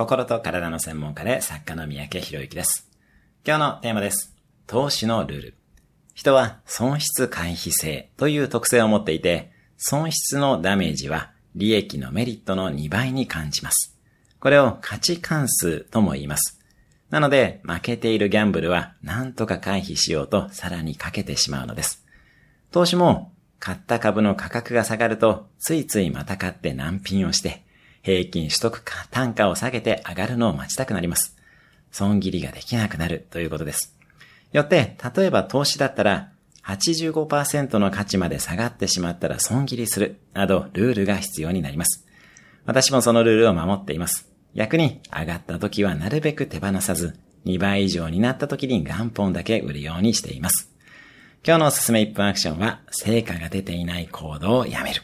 心と体の専門家で作家の三宅博之です。今日のテーマです。投資のルール。人は損失回避性という特性を持っていて、損失のダメージは利益のメリットの2倍に感じます。これを価値関数とも言います。なので、負けているギャンブルは何とか回避しようとさらにかけてしまうのです。投資も買った株の価格が下がると、ついついまた買って難品をして、平均取得単価を下げて上がるのを待ちたくなります。損切りができなくなるということです。よって、例えば投資だったら、85%の価値まで下がってしまったら損切りする、などルールが必要になります。私もそのルールを守っています。逆に、上がった時はなるべく手放さず、2倍以上になった時に元本だけ売るようにしています。今日のおすすめ1分アクションは、成果が出ていない行動をやめる。